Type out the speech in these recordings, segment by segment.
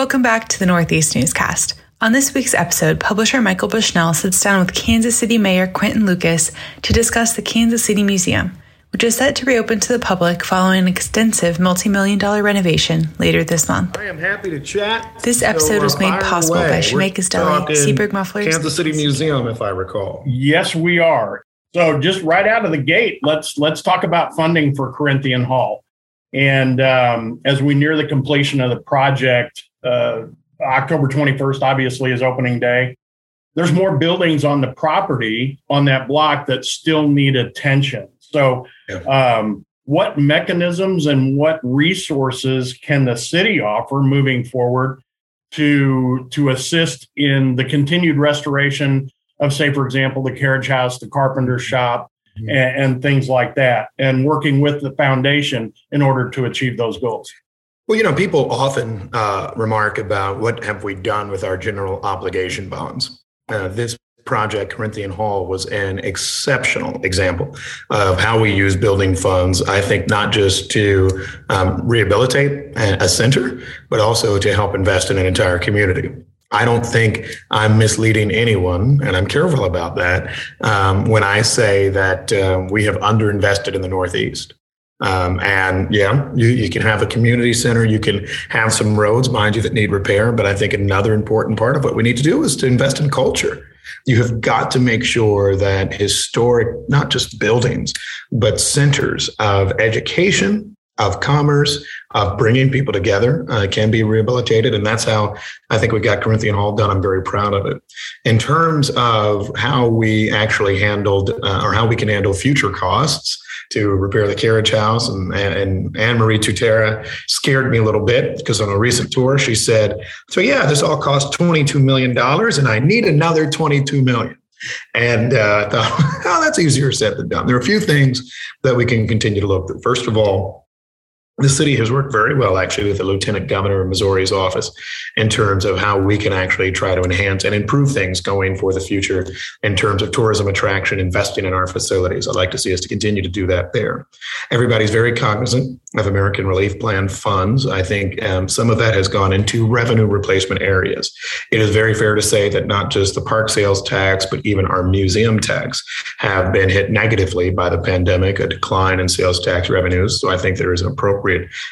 Welcome back to the Northeast Newscast. On this week's episode, publisher Michael Bushnell sits down with Kansas City Mayor Quinton Lucas to discuss the Kansas City Museum, which is set to reopen to the public following an extensive multi-million dollar renovation later this month. I am happy to chat. This episode So, was made possible away. by We're Shemeka's Deli, talking Seaberg Mufflers. Kansas City Museum, if I recall. Yes, we are. So just right out of the gate, let's let's talk about funding for Corinthian Hall. And um, as we near the completion of the project, uh, October 21st obviously is opening day. There's more buildings on the property on that block that still need attention. So, um, what mechanisms and what resources can the city offer moving forward to to assist in the continued restoration of, say, for example, the carriage house, the carpenter shop, and, and things like that, and working with the foundation in order to achieve those goals. Well, you know, people often uh, remark about what have we done with our general obligation bonds. Uh, this project, Corinthian Hall, was an exceptional example of how we use building funds. I think not just to um, rehabilitate a, center, but also to help invest in an entire community. I don't think I'm misleading anyone, and I'm careful about that um, when I say that um, we have underinvested in the Northeast. Um, and yeah, you, you can have a community center, you can have some roads behind you that need repair. But I think another important part of what we need to do is to invest in culture. You have got to make sure that historic, not just buildings, but centers of education, of commerce, of bringing people together uh, can be rehabilitated. And that's how I think we got Corinthian Hall done. I'm very proud of it. In terms of how we actually handled uh, or how we can handle future costs, to repair the carriage house. And, and Anne Marie Tutera scared me a little bit because on a recent tour, she said, So, yeah, this all cost $22 million and I need another $22 million. And uh, I thought, oh, that's easier said than done. There are a few things that we can continue to look at. First of all, the city has worked very well actually with the lieutenant governor of missouri's office in terms of how we can actually try to enhance and improve things going for the future in terms of tourism attraction investing in our facilities. I'd like to see us to continue to do that there. Everybody's very cognizant of american relief plan funds. I think um, some of that has gone into revenue replacement areas. It is very fair to say that not just the park sales tax but even our museum tax have been hit negatively by the pandemic a decline in sales tax revenues. So i think there is an appropriate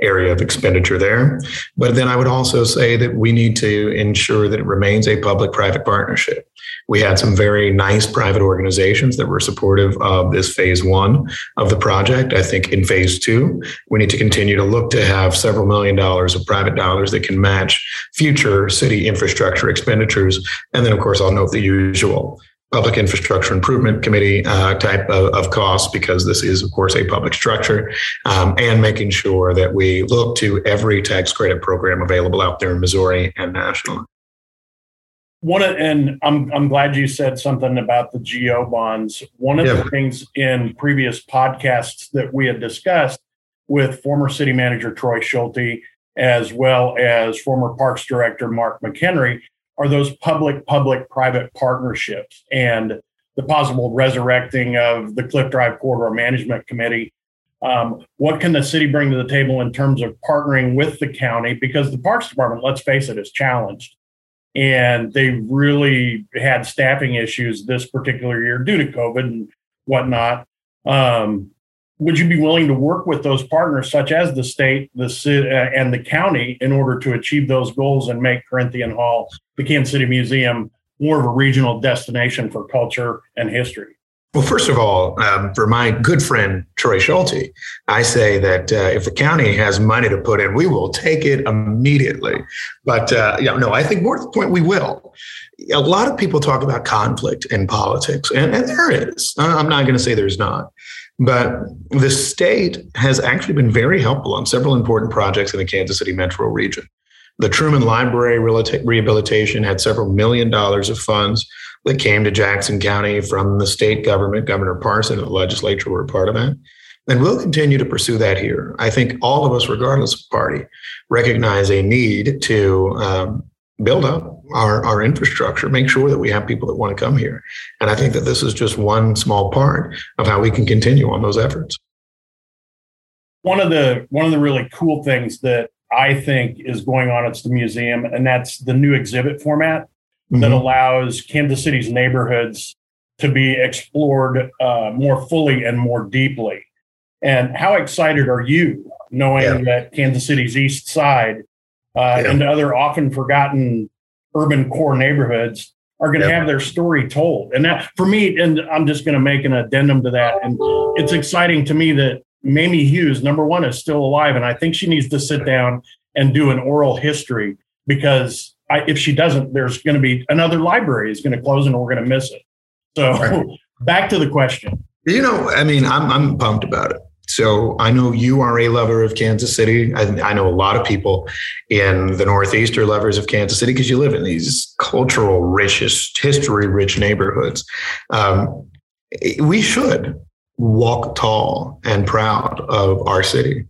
area of expenditure there. But then I would also say that we need to ensure that it remains a public private partnership. We had some very nice private organizations that were supportive of this phase one of the project. I think in phase two, we need to continue to look to have several million dollars of private dollars that can match future city infrastructure expenditures. And then, of course, I'll note the usual public infrastructure improvement committee uh, type of, of costs because this is of course a public structure um, and making sure that we look to every tax credit program available out there in missouri and nationally One of, and I'm I'm glad you said something about the GO bonds. One of Yeah. the things in previous podcasts that we had discussed with former city manager Troy Schulte as well as former Parks Director Mark McHenry are those public public private partnerships and the possible resurrecting of the Cliff Drive Corridor Management Committee. Um, what can the city bring to the table in terms of partnering with the county? Because the Parks Department, let's face it, is challenged and they really had staffing issues this particular year due to COVID and whatnot. Um, would you be willing to work with those partners, such as the state, the city, uh, and the county, in order to achieve those goals and make Corinthian Hall, the Kansas City Museum, more of a regional destination for culture and history? Well, first of all, um, for my good friend Troy Schulte, I say that uh, if the county has money to put in, we will take it immediately. But uh, you know, no, I think more to the point, we will. A lot of people talk about conflict in politics, and, and there is. I'm not going to say there's not. But the state has actually been very helpful on several important projects in the Kansas City metro region. The Truman Library rehabilitation had several million dollars of funds that came to Jackson County from the state government. Governor Parson and the legislature were a part of that. And we'll continue to pursue that here. I think all of us, regardless of party, recognize a need to um, build up our, our infrastructure, make sure that we have people that want to come here. And I think that this is just one small part of how we can continue on those efforts. one of the one of the really cool things that I think is going on at the museum, and that's the new exhibit format mm-hmm. that allows Kansas City's neighborhoods to be explored uh, more fully and more deeply. And how excited are you knowing yeah. that Kansas City's East Side uh, yeah. and other often forgotten urban core neighborhoods are going to have their story told? And that, for me, and I'm just going to make an addendum to that. And it's exciting to me that Mamie Hughes, number one, is still alive, and I think she needs to sit down and do an oral history because I, if she doesn't, there's going to be another library is going to close and we're going to miss it. So right. back to the question. You know, I mean, I'm I'm pumped about it. So I know you are a lover of Kansas City. I, I know a lot of people in the Northeast are lovers of Kansas City because you live in these cultural, richest, history-rich neighborhoods. Um, we should walk tall and proud of our city,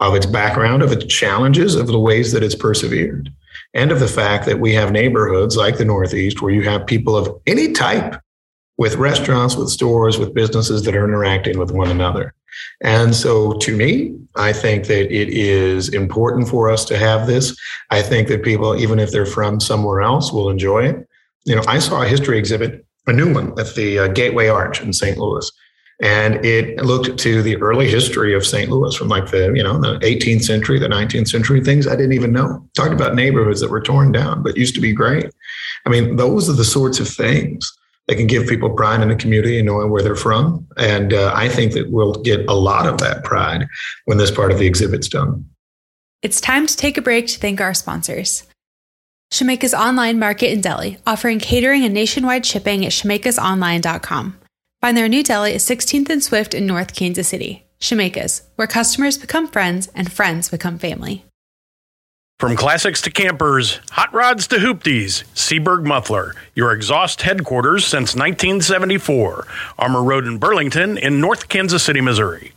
of its background, of its challenges, of the ways that it's persevered, and of the fact that we have neighborhoods like the Northeast where you have people of any type with restaurants, with stores, with businesses that are interacting with one another. And so to me, I think that it is important for us to have this. I think that people, even if they're from somewhere else, will enjoy it. You know, I saw a history exhibit, a new one at the uh, Gateway Arch in St. Louis. And it looked to the early history of St. Louis from like the, you know, the 18th century, the 19th century, things I didn't even know. Talked about neighborhoods that were torn down, but used to be great. I mean, those are the sorts of things they can give people pride in the community and knowing where they're from. And uh, I think that we'll get a lot of that pride when this part of the exhibit's done. It's time to take a break to thank our sponsors. Shemeka's online market in deli, offering catering and nationwide shipping at shemekasonline.com. Find their new deli at 16th and Swift in North Kansas City. Shemeka's, where customers become friends and friends become family. From classics to campers, hot rods to hoopties, Seaberg Muffler, your exhaust headquarters since 1974. Armour Road in Burlington in North Kansas City, Missouri.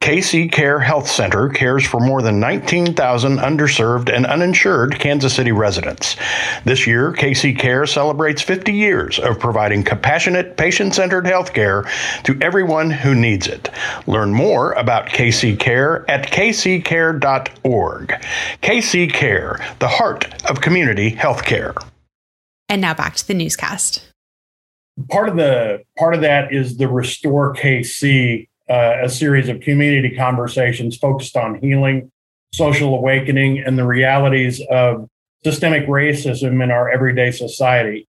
KC Care Health Center cares for more than 19,000 underserved and uninsured Kansas City residents. This year, KC Care celebrates 50 years of providing compassionate, patient centered health care to everyone who needs it. Learn more about KC Care at kccare.org. KC Care, the heart of community health care. And now back to the newscast. Part of the part of that is the Restore KC uh, a series of community conversations focused on healing, social awakening, and the realities of systemic racism in our everyday society.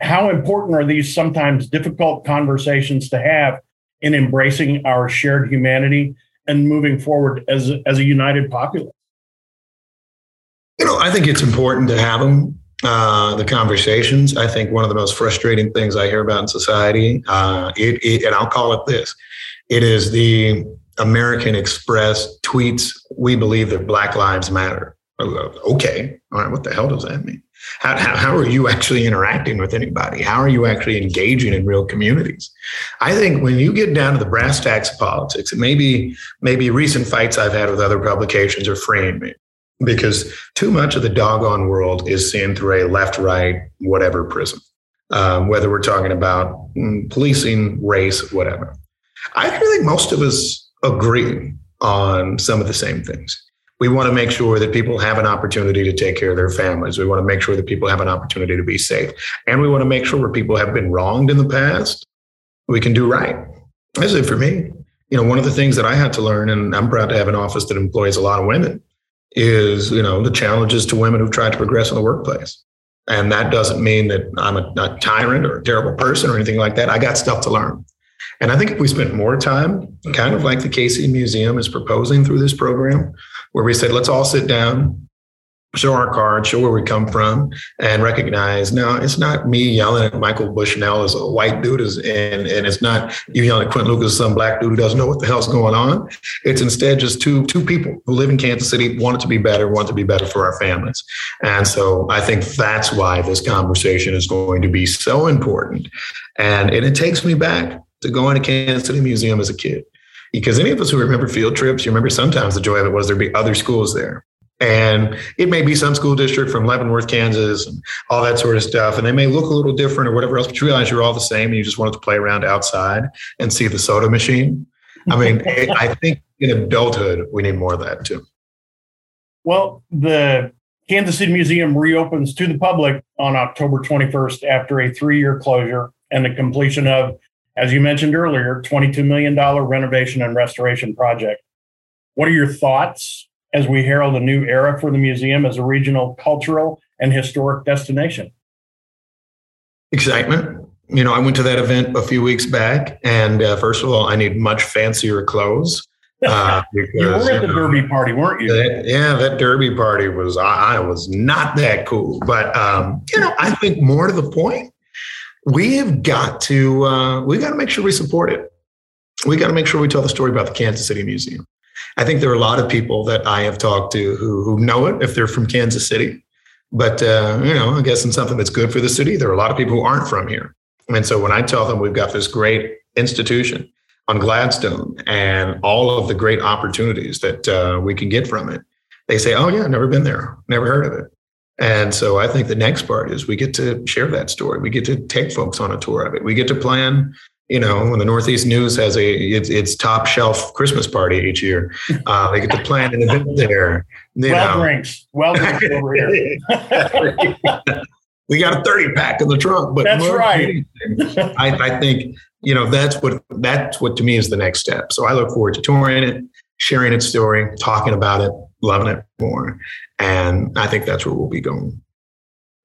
How important are these sometimes difficult conversations to have in embracing our shared humanity and moving forward as, as a united populace? You know, I think it's important to have them uh, the conversations. I think one of the most frustrating things I hear about in society, uh, it, it, and I'll call it this: it is the American Express tweets, we believe that Black Lives Matter. Okay, all right, what the hell does that mean? How, how, how, are you actually interacting with anybody? How are you actually engaging in real communities? I think when you get down to the brass tacks of politics, maybe maybe recent fights I've had with other publications are freeing me because too much of the doggone world is seen through a left, right, whatever prism. Um, whether we're talking about mm, policing, race, whatever. I think most of us agree on some of the same things. We want to make sure that people have an opportunity to take care of their families. We want to make sure that people have an opportunity to be safe. And we want to make sure where people have been wronged in the past, we can do right. That's it for me. You know, one of the things that I had to learn, and I'm proud to have an office that employs a lot of women, is, you know, the challenges to women who've tried to progress in the workplace. And that doesn't mean that I'm a, a tyrant or a terrible person or anything like that. I got stuff to learn. And I think if we spent more time, kind of like the KC Museum is proposing through this program, where we said, let's all sit down, show our cards, show where we come from, and recognize now it's not me yelling at Michael Bushnell as a white dude, and, and it's not you yelling at Quinton Lucas, as some black dude who doesn't know what the hell's going on. It's instead just two two people who live in Kansas City, want it to be better, want to be better for our families. And so I think that's why this conversation is going to be so important. And, and it takes me back to going to Kansas City Museum as a kid. Because any of us who remember field trips, you remember sometimes the joy of it was there'd be other schools there. And it may be some school district from Leavenworth, Kansas, and all that sort of stuff. And they may look a little different or whatever else, but you realize you're all the same and you just wanted to play around outside and see the soda machine. I mean, I think in adulthood, we need more of that too. Well, the Kansas City Museum reopens to the public on October 21st after a three year closure and the completion of, as you mentioned earlier, $22 million renovation and restoration project. What are your thoughts as we herald a new era for the museum as a regional cultural and historic destination? Excitement. You know, I went to that event a few weeks back, and uh, first of all, I need much fancier clothes. Uh, because, you were at the Derby party, weren't you? That, yeah, that Derby party was I, I was not that cool, but um, you know, I think more to the point, we have got to uh, we got to make sure we support it. We got to make sure we tell the story about the Kansas City Museum. I think there are a lot of people that I have talked to who who know it if they're from Kansas City, but uh, you know, I guess in something that's good for the city, there are a lot of people who aren't from here, and so when I tell them we've got this great institution on Gladstone and all of the great opportunities that uh, we can get from it, they say, "Oh yeah, never been there, never heard of it." And so I think the next part is we get to share that story. We get to take folks on a tour of it. We get to plan. You know, when the Northeast News has a its, its top shelf Christmas party each year, uh, they get to plan an event there. You well know. drinks, well drinks over here. we got a 30 pack in the trunk but that's right I, I, think you know that's what that's what to me is the next step so i look forward to touring it sharing its story talking about it loving it more and i think that's where we'll be going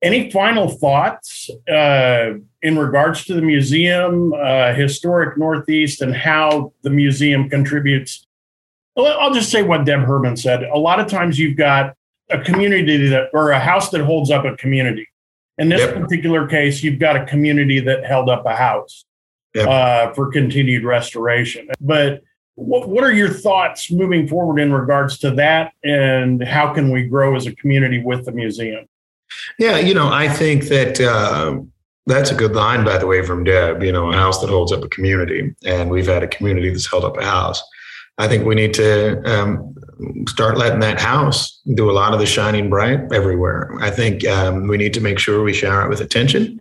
any final thoughts uh, in regards to the museum uh, historic northeast and how the museum contributes i'll just say what deb herman said a lot of times you've got a community that or a house that holds up a community in this yep. particular case you've got a community that held up a house yep. uh, for continued restoration. But what, what are your thoughts moving forward in regards to that, and how can we grow as a community with the museum? Yeah, you know, I think that uh, that's a good line, by the way, from Deb. You know, a house that holds up a community, and we've had a community that's held up a house. I think we need to um, start letting that house do a lot of the shining bright everywhere. I think um, we need to make sure we shower it with attention.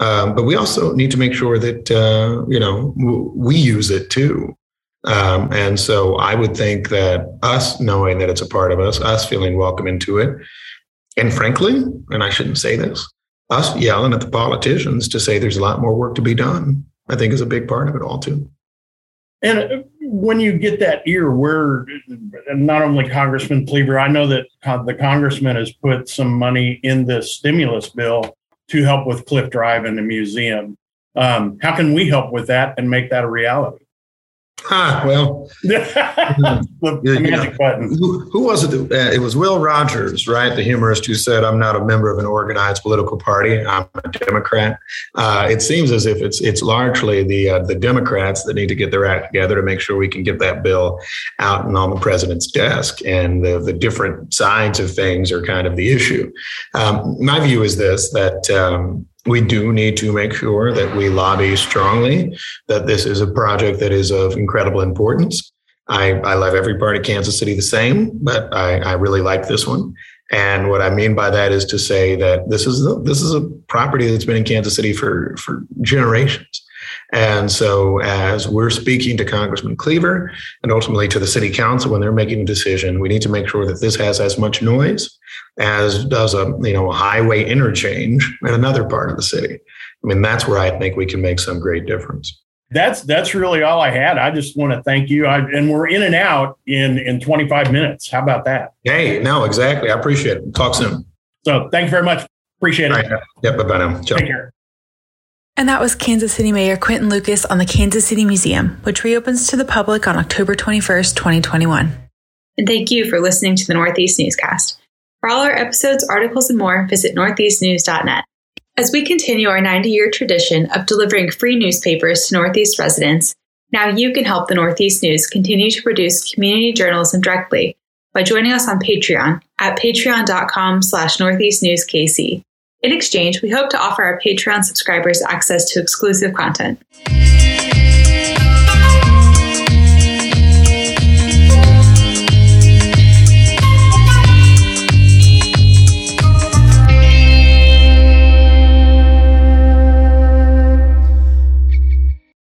Um, but we also need to make sure that uh, you know w- we use it too. Um, and so I would think that us knowing that it's a part of us, us feeling welcome into it, and frankly, and I shouldn't say this, us yelling at the politicians to say there's a lot more work to be done, I think is a big part of it all too. And uh, when you get that ear, where not only Congressman Cleaver, I know that the congressman has put some money in this stimulus bill to help with Cliff Drive and the museum. Um, how can we help with that and make that a reality? Ah, well, the, magic know, button. Who, who, was it? Uh, it was Will Rogers, right? The humorist who said, "I'm not a member of an organized political party. I'm a Democrat." Uh, it seems as if it's it's largely the uh, the Democrats that need to get their act together to make sure we can get that bill out and on the president's desk. And the the different sides of things are kind of the issue. Um, my view is this: that um, we do need to make sure that we lobby strongly that this is a project that is of incredible importance. I, I love every part of Kansas City the same, but I, I really like this one. And what I mean by that is to say that this is a, this is a property that's been in Kansas City for for generations. And so, as we're speaking to Congressman Cleaver and ultimately to the City Council when they're making a decision, we need to make sure that this has as much noise as does a you know a highway interchange in another part of the city. I mean, that's where I think we can make some great difference. That's that's really all I had. I just want to thank you. I, and we're in and out in in 25 minutes. How about that? Hey, no, exactly. I appreciate it. Talk soon. So, thank you very much. Appreciate it. Right. Yep. Bye bye now. Ciao. Take care. And that was Kansas City Mayor Quinton Lucas on the Kansas City Museum, which reopens to the public on October 21st, 2021. And thank you for listening to the Northeast Newscast. For all our episodes, articles, and more, visit northeastnews.net. As we continue our 90 year tradition of delivering free newspapers to Northeast residents, now you can help the Northeast News continue to produce community journalism directly by joining us on Patreon at patreon.com slash northeastnewskc. In exchange, we hope to offer our Patreon subscribers access to exclusive content.